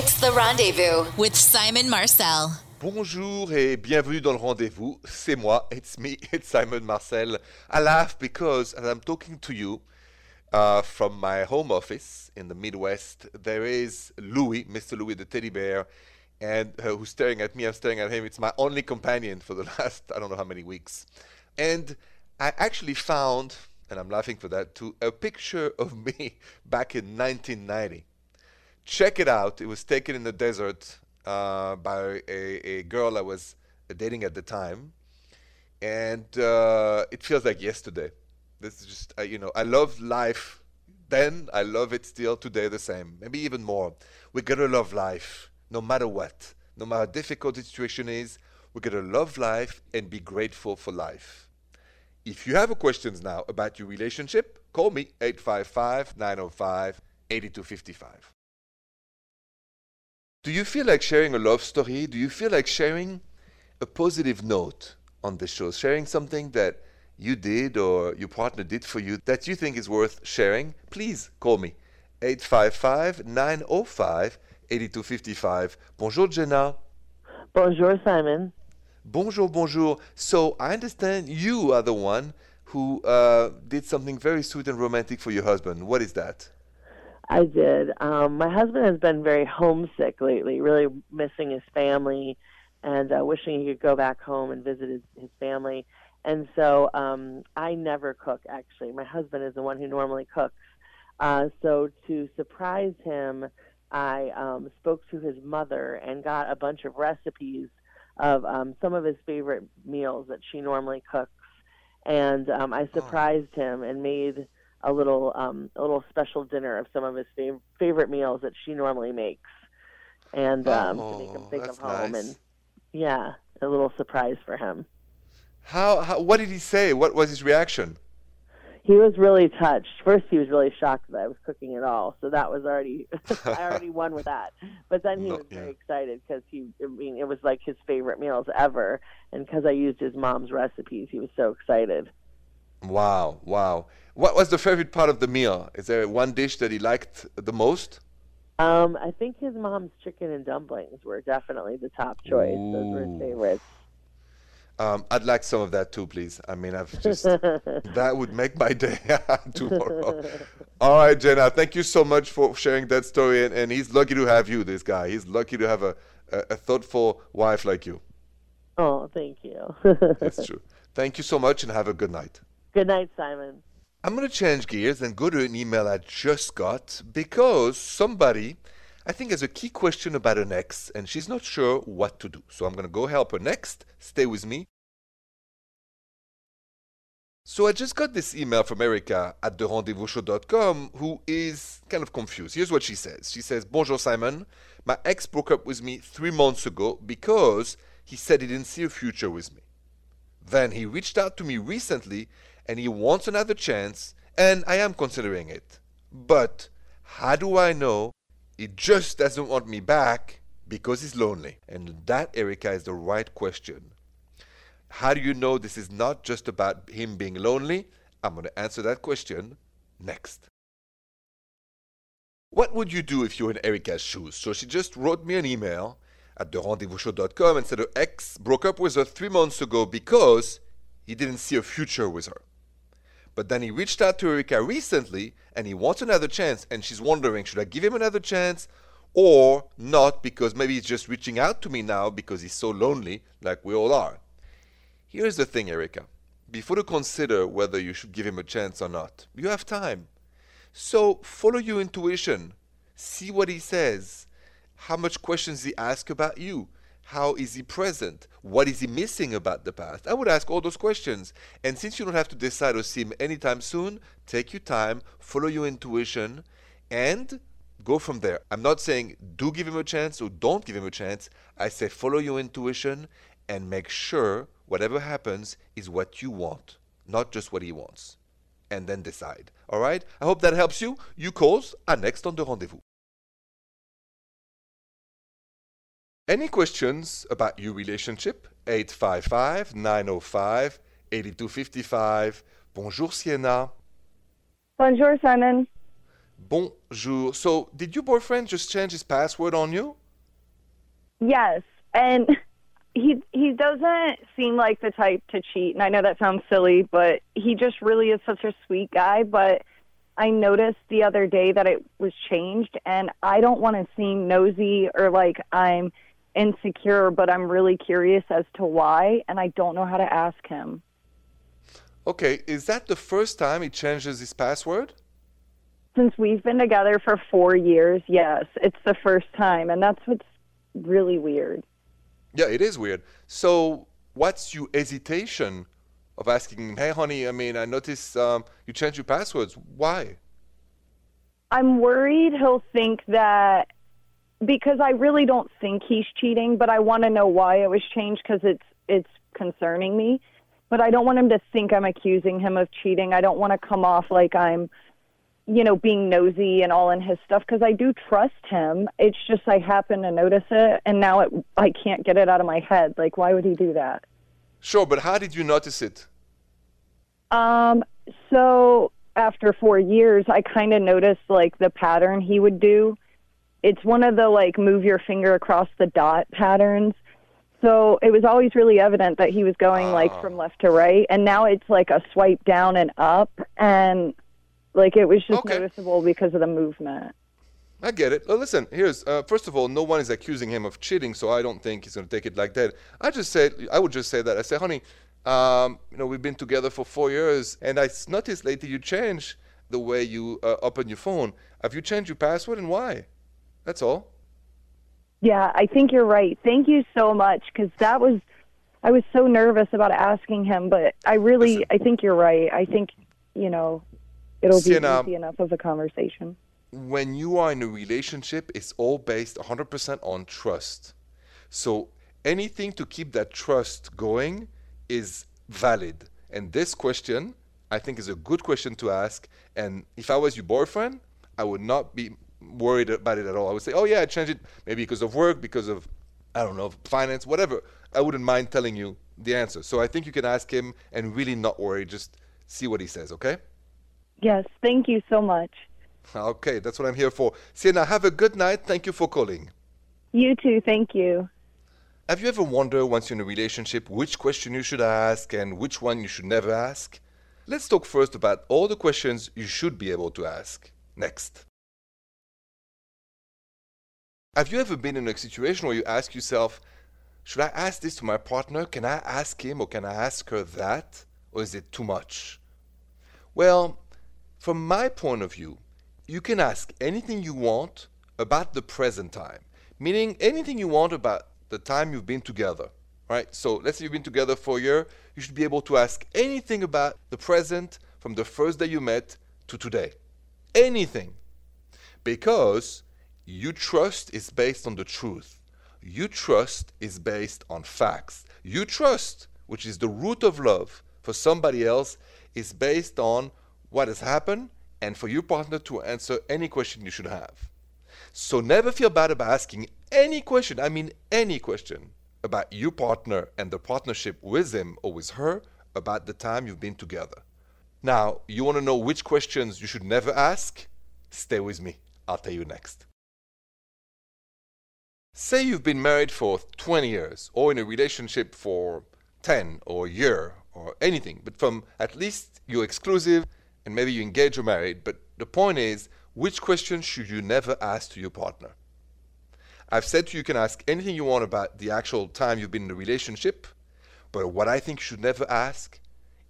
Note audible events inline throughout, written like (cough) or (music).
It's the rendezvous with Simon Marcel. Bonjour et bienvenue dans le rendez-vous. C'est moi, it's me, (laughs) it's Simon Marcel. I laugh because as I'm talking to you uh, from my home office in the Midwest, there is Louis, Mr. Louis the teddy bear, and uh, who's staring at me. I'm staring at him. It's my only companion for the (laughs) last I don't know how many weeks. And I actually found, and I'm laughing for that too, a picture of me (laughs) back in 1990. Check it out. It was taken in the desert uh, by a, a girl I was dating at the time, and uh, it feels like yesterday. This is just uh, you know I love life then. I love it still today the same. Maybe even more. We're going to love life no matter what, no matter how difficult the situation is. We're going to love life and be grateful for life. If you have questions now about your relationship, call me 855 905 8255. Do you feel like sharing a love story? Do you feel like sharing a positive note on the show? Sharing something that you did or your partner did for you that you think is worth sharing? Please call me 855 905 8255. Bonjour, Jenna. Bonjour, Simon. Bonjour, bonjour. So I understand you are the one who uh, did something very sweet and romantic for your husband. What is that? I did. Um, my husband has been very homesick lately, really missing his family and uh, wishing he could go back home and visit his, his family. And so um, I never cook, actually. My husband is the one who normally cooks. Uh, so to surprise him, I um, spoke to his mother and got a bunch of recipes of um, some of his favorite meals that she normally cooks. And um, I surprised oh. him and made a little um, a little special dinner of some of his fav- favorite meals that she normally makes, and um, oh, to make him think of home. Nice. And yeah, a little surprise for him. How, how? What did he say? What was his reaction? He was really touched. First, he was really shocked that I was cooking at all. So that was already (laughs) I already won with that. But then he No, was very yeah. excited because he I mean it was like his favorite meals ever, and because I used his mom's recipes, he was so excited. Wow, wow. What was the favorite part of the meal? Is there one dish that he liked the most? Um, I think his mom's chicken and dumplings were definitely the top choice. Those were his favorites. Um, I'd like some of that too, please. I mean, I've just (laughs) that would make my day (laughs) tomorrow. All right, Jenna, thank you so much for sharing that story. And, and he's lucky to have you, this guy. He's lucky to have a, a, a thoughtful wife like you. Oh, thank you. (laughs) That's true. Thank you so much and have a good night. Good night, Simon. I'm going to change gears and go to an email I just got because somebody, I think, has a key question about an ex and she's not sure what to do. So I'm going to go help her next. Stay with me. So I just got this email from Erica at therendezvousshow.com who is kind of confused. Here's what she says. She says, Bonjour Simon, my ex broke up with me three months ago because he said he didn't see a future with me. Then he reached out to me recently and he wants another chance, and I am considering it. But how do I know he just doesn't want me back because he's lonely? And that, Erica, is the right question. How do you know this is not just about him being lonely? I'm going to answer that question next. What would you do if you were in Erica's shoes? So she just wrote me an email at therendezvousshow.com and said her ex broke up with her three months ago because he didn't see a future with her. But then he reached out to Erica recently and he wants another chance and she's wondering should I give him another chance or not because maybe he's just reaching out to me now because he's so lonely like we all are. Here's the thing, Erica. Before you consider whether you should give him a chance or not, you have time. So follow your intuition. See what he says. How much questions he asks about you. How is he present? What is he missing about the past? I would ask all those questions. And since you don't have to decide to see him anytime soon, take your time, follow your intuition, and go from there. I'm not saying do give him a chance or don't give him a chance. I say follow your intuition and make sure whatever happens is what you want, not just what he wants. And then decide. All right? I hope that helps you. You calls are next on the rendezvous. Any questions about your relationship? 855 905 8255. Bonjour, Sienna. Bonjour, Simon. Bonjour. So, did your boyfriend just change his password on you? Yes, and he he doesn't seem like the type to cheat. And I know that sounds silly, but he just really is such a sweet guy. But I noticed the other day that it was changed, and I don't want to seem nosy or like I'm insecure, but I'm really curious as to why, and I don't know how to ask him. Okay, is that the first time he changes his password? Since we've been together for four years, yes, it's the first time, and that's what's really weird. Yeah, it is weird. So, what's your hesitation of asking him, hey, honey, I mean, I noticed um, you changed your passwords. Why? I'm worried he'll think that because I really don't think he's cheating, but I want to know why it was changed because it's it's concerning me. But I don't want him to think I'm accusing him of cheating. I don't want to come off like I'm, you know, being nosy and all in his stuff because I do trust him. It's just I happen to notice it, and now it I can't get it out of my head. Like, why would he do that? Sure, but how did you notice it? Um. So after four years, I kind of noticed like the pattern he would do it's one of the like move your finger across the dot patterns. So it was always really evident that he was going like from left to right, and now it's like a swipe down and up, and like it was just Okay. noticeable because of the movement. I get it. Well, listen, here's uh, first of all, no one is accusing him of cheating, so I don't think he's going to take it like that. I just said, I would just say that. I say, honey, um, you know, we've been together for four years, and I s- noticed lately you changed the way you uh, open your phone. Have you changed your password, and why? That's all. Yeah, I think you're right. Thank you so much because that was I was so nervous about asking him, but I really Listen. I think you're right. I think you know it'll be Sienna, um, easy enough of a conversation. when you are in a relationship, it's all based 100% on trust. So anything to keep that trust going is valid. And this question, I think, is a good question to ask. And if I was your boyfriend, I would not be worried about it at all. I would say, oh, yeah, I changed it maybe because of work, because of, I don't know, finance, whatever. I wouldn't mind telling you the answer. So I think you can ask him and really not worry. Just see what he says, okay? Yes, thank you so much. Okay, that's what I'm here for. Sienna, have a good night. Thank you for calling. You too. Thank you. Have you ever wondered once you're in a relationship which question you should ask and which one you should never ask? Let's talk first about all the questions you should be able to ask. Next. Have you ever been in a situation where you ask yourself, should I ask this to my partner? Can I ask him or can I ask her that? Or is it too much? Well, from my point of view, you can ask anything you want about the present time, meaning anything you want about the time you've been together. Right? So let's say you've been together for a year, you should be able to ask anything about the present from the first day you met to today. Anything. Because you trust is based on the truth. You trust is based on facts. You trust, which is the root of love for somebody else, is based on what has happened and for your partner to answer any question you should have. So never feel bad about asking any question, I mean any question, about your partner and the partnership with him or with her about the time you've been together. Now, you want to know which questions you should never ask? Stay with me. I'll tell you next. Say you've been married for 20 years or in a relationship for 10 or a year or anything, but from at least you're exclusive and maybe you engage or married. But the point is, which question should you never ask to your partner? I've said to you, you can ask anything you want about the actual time you've been in a relationship, but what I think you should never ask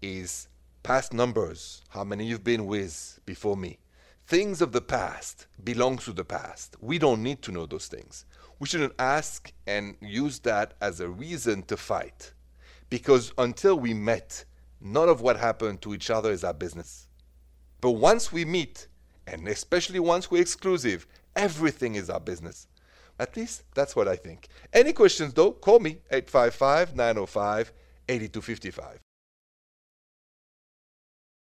is past numbers, how many you've been with before me. Things of the past belong to the past. We don't need to know those things. We shouldn't ask and use that as a reason to fight. Because until we met, none of what happened to each other is our business. But once we meet, and especially once we're exclusive, everything is our business. At least that's what I think. Any questions though, call me 855 905 8255.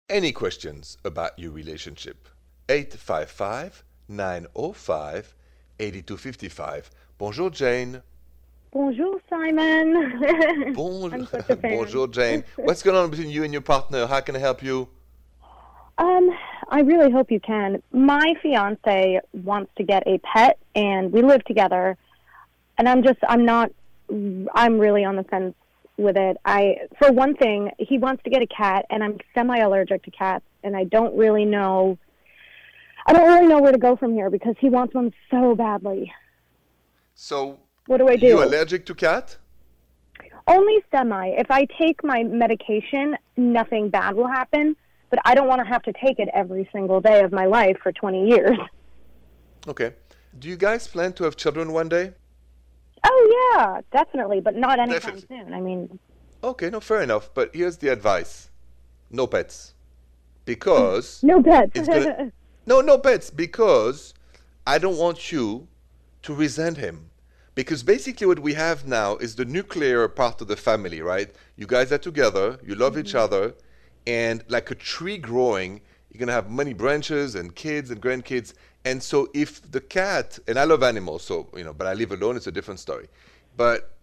Any questions about your relationship? 855 905 8255. Bonjour, Jane. Bonjour, Simon. (laughs) Bon- I'm such a fan. Bonjour, Jane. What's going on between you and your partner? How can I help you? Um, I really hope you can. My fiance wants to get a pet, and we live together. And I'm just, I'm not, I'm really on the fence with it. I, for one thing, he wants to get a cat, and I'm semi allergic to cats, and I don't really know. I don't really know where to go from here because he wants one so badly. So, what do I do? You allergic to cat? Only semi. If I take my medication, nothing bad will happen, but I don't want to have to take it every single day of my life for 20 years. Okay. Do you guys plan to have children one day? Oh, yeah, definitely, but not anytime Definitely. soon. I mean, Okay, no, fair enough. But here's the advice no pets. Because. (laughs) no pets. gonna, (laughs) no, no pets. Because I don't want you to resent him. Because basically, what we have now is the nuclear part of the family, right? You guys are together, you love each mm-hmm. other, and like a tree growing, you're gonna have many branches and kids and grandkids. And so, if the cat, and I love animals, so, you know, but I live alone, it's a different story. But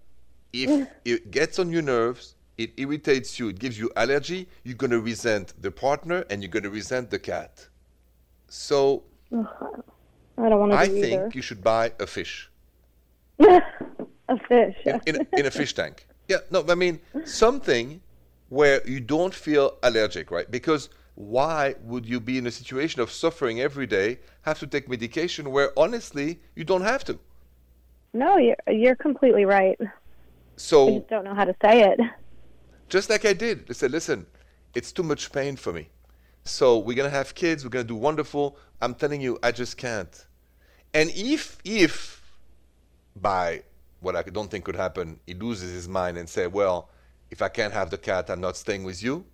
if it gets on your nerves, it irritates you, it gives you allergy, you're going to resent the partner and you're going to resent the cat. So I don't want to I think either. you should buy a fish (laughs) a fish. in, in, a- in a fish tank. Yeah, no, I mean, something where you don't feel allergic, right? Because why would you be in a situation of suffering every day, have to take medication where honestly you don't have to? no, you're, you're completely right. I So just don't know how to say it. just like I did. I said, listen, it's too much pain for me. So we're gonna have kids. We're gonna do wonderful. I'm telling you, I just can't. And if if by what I don't think could happen, he loses his mind and say, well, if I can't have the cat, I'm not staying with you.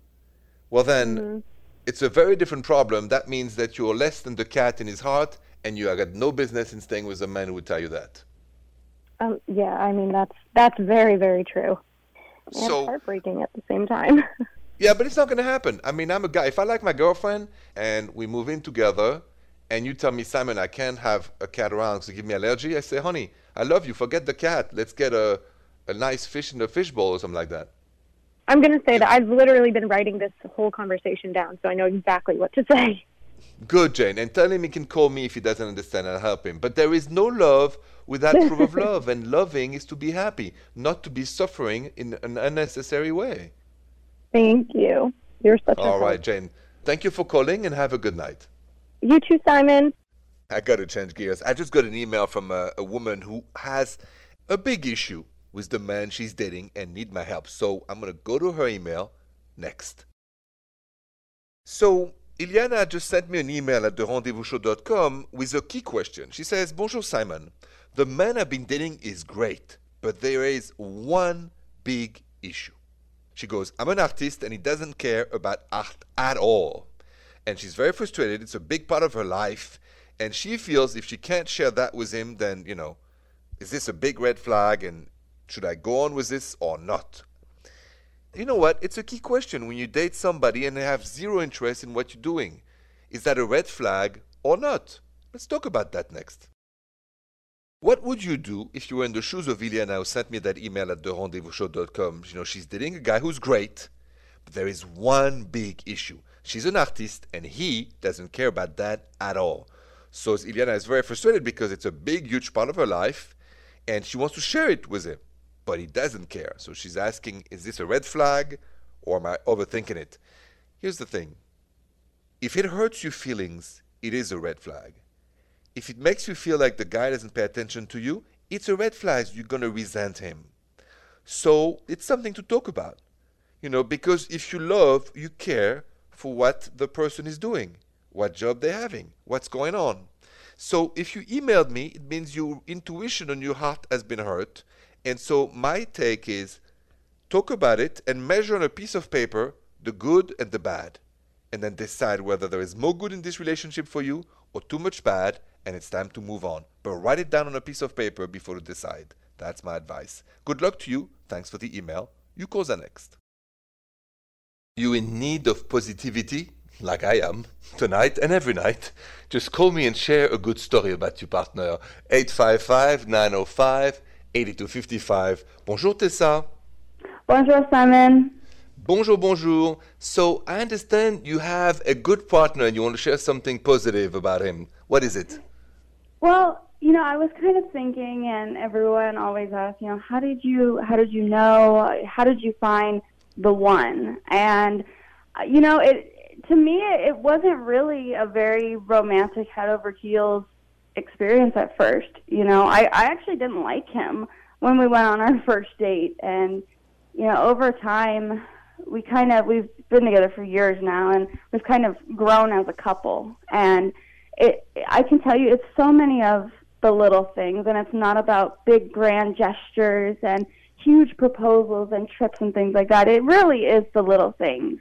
Well, then it's a very different problem. That means that you're less than the cat in his heart, and you have got no business in staying with a man who would tell you that. Um, yeah, I mean that's that's very very true. And So- heartbreaking at the same time. (laughs) Yeah, but it's not going to happen. I mean, I'm a guy. If I like my girlfriend and we move in together, and you tell me, Simon, I can't have a cat around because you give me allergy, I say, honey, I love you. Forget the cat. Let's get a, a nice fish in the fishbowl or something like that. I'm going to say that I've literally been writing this whole conversation down, so I know exactly what to (laughs) say. Good, Jane. And tell him he can call me if he doesn't understand. I'll help him. But there is no love without proof of (laughs) love. And loving is to be happy, not to be suffering in an unnecessary way. Thank you. You're such a All help. right, Jane. Thank you for calling and have a good night. You too, Simon. I got to change gears. I just got an email from a, a woman who has a big issue with the man she's dating and need my help. So I'm going to go to her email next. So Iliana just sent me an email at therendezvousshow.com with a key question. She says, Bonjour Simon. The man I've been dating is great, but there is one big issue. She goes, I'm an artist and he doesn't care about art at all. And she's very frustrated. It's a big part of her life. And she feels if she can't share that with him, then, you know, is this a big red flag? And should I go on with this or not? You know what? It's a key question when you date somebody and they have zero interest in what you're doing. Is that a red flag or not? Let's talk about that next. What would you do if you were in the shoes of Iliana who sent me that email at therendezvousshow.com? You know, she's dating a guy who's great, but there is one big issue. She's an artist and he doesn't care about that at all. So Iliana is very frustrated because it's a big, huge part of her life and she wants to share it with him, but he doesn't care. So she's asking, is this a red flag or am I overthinking it? Here's the thing if it hurts your feelings, it is a red flag. If it makes you feel like the guy doesn't pay attention to you, it's a red flag. You're going to resent him. So it's something to talk about. You know, because if you love, you care for what the person is doing, what job they're having, what's going on. So if you emailed me, it means your intuition on your heart has been hurt. And so my take is talk about it and measure on a piece of paper the good and the bad. And then decide whether there is more good in this relationship for you or too much bad and it's time to move on. But write it down on a piece of paper before you decide. That's my advice. Good luck to you. Thanks for the email. You call next. You in need of positivity, like I am, tonight and every night? Just call me and share a good story about your partner. 855-905-8255. Bonjour Tessa. Bonjour, Simon. Bonjour, bonjour. So I understand you have a good partner and you want to share something positive about him. What is it? Well, you know, I was kind of thinking, and everyone always asks, you know, how did you, how did you know, how did you find the one? And uh, you know, it to me, it wasn't really a very romantic head over heels experience at first. You know, I, I actually didn't like him when we went on our (laughs) first date, and you know, over time, we kind of we've been together for years now, and we've kind of grown as a couple. And it, I can tell you, it's so many of the little things, and it's not about big grand gestures and huge proposals and trips and things like that. It really is the little things.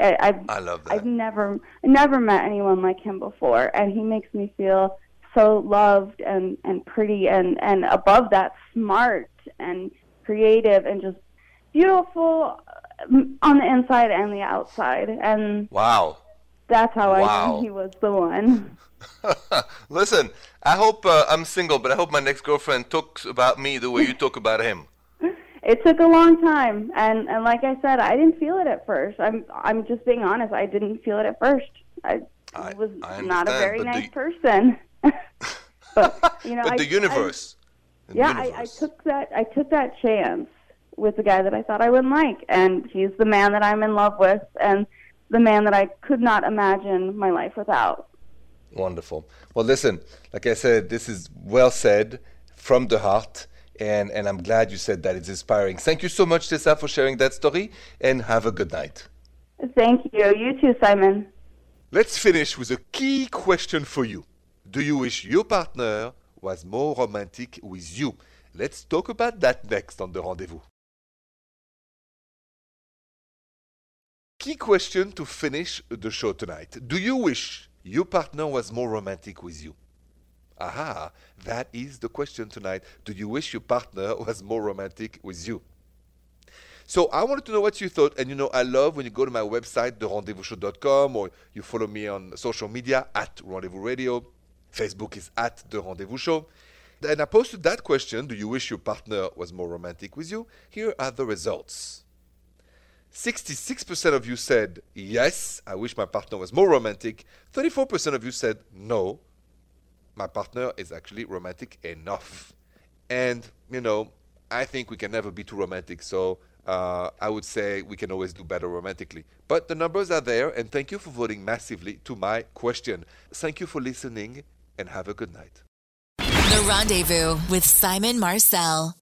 I, I've, I love that. I've never never met anyone like him before, and he makes me feel so loved and and pretty and and above that smart and creative and just beautiful um, on the inside and the outside and Wow. that's how I Wow. knew he was the one. (laughs) (laughs) Listen, I hope uh, I'm single, but I hope my next girlfriend talks about me the way you talk about him. It took a long time and and like I said, I didn't feel it at first. I'm I'm just being honest, I didn't feel it at first. I, I- was I not a very nice the- person. (laughs) but you know, but I, the universe. the yeah, I, I took that. I took that chance with the guy that I thought I wouldn't like, and he's the man that I'm in love with, and the man that I could not imagine my life without. Wonderful. Well, listen, like I said, this is well said from the heart, and, and I'm glad you said that. It's inspiring. Thank you so much, Tessa, for sharing that story, and have a good night. Thank you. You too, Simon. Let's finish with a key question for you. Do you wish your partner was more romantic with you? Let's talk about that next on the rendezvous. Key question to finish the show tonight. Do you wish your partner was more romantic with you? Aha, that is the question tonight. Do you wish your partner was more romantic with you? So I wanted to know what you thought, and you know, I love when you go to my website, therendezvousshow.com, or you follow me on social media at Rendezvous Radio. Facebook is at The Rendezvous Show. And I posted that question Do you wish your partner was more romantic with you? Here are the results 66% of you said yes, I wish my partner was more romantic. 34% of you said no, my partner is actually romantic enough. And, you know, I think we can never be too romantic, so uh, I would say we can always do better romantically. But the numbers are there, and thank you for voting massively to my question. Thank you for listening, and have a good night. The Rendezvous with Simon Marcel.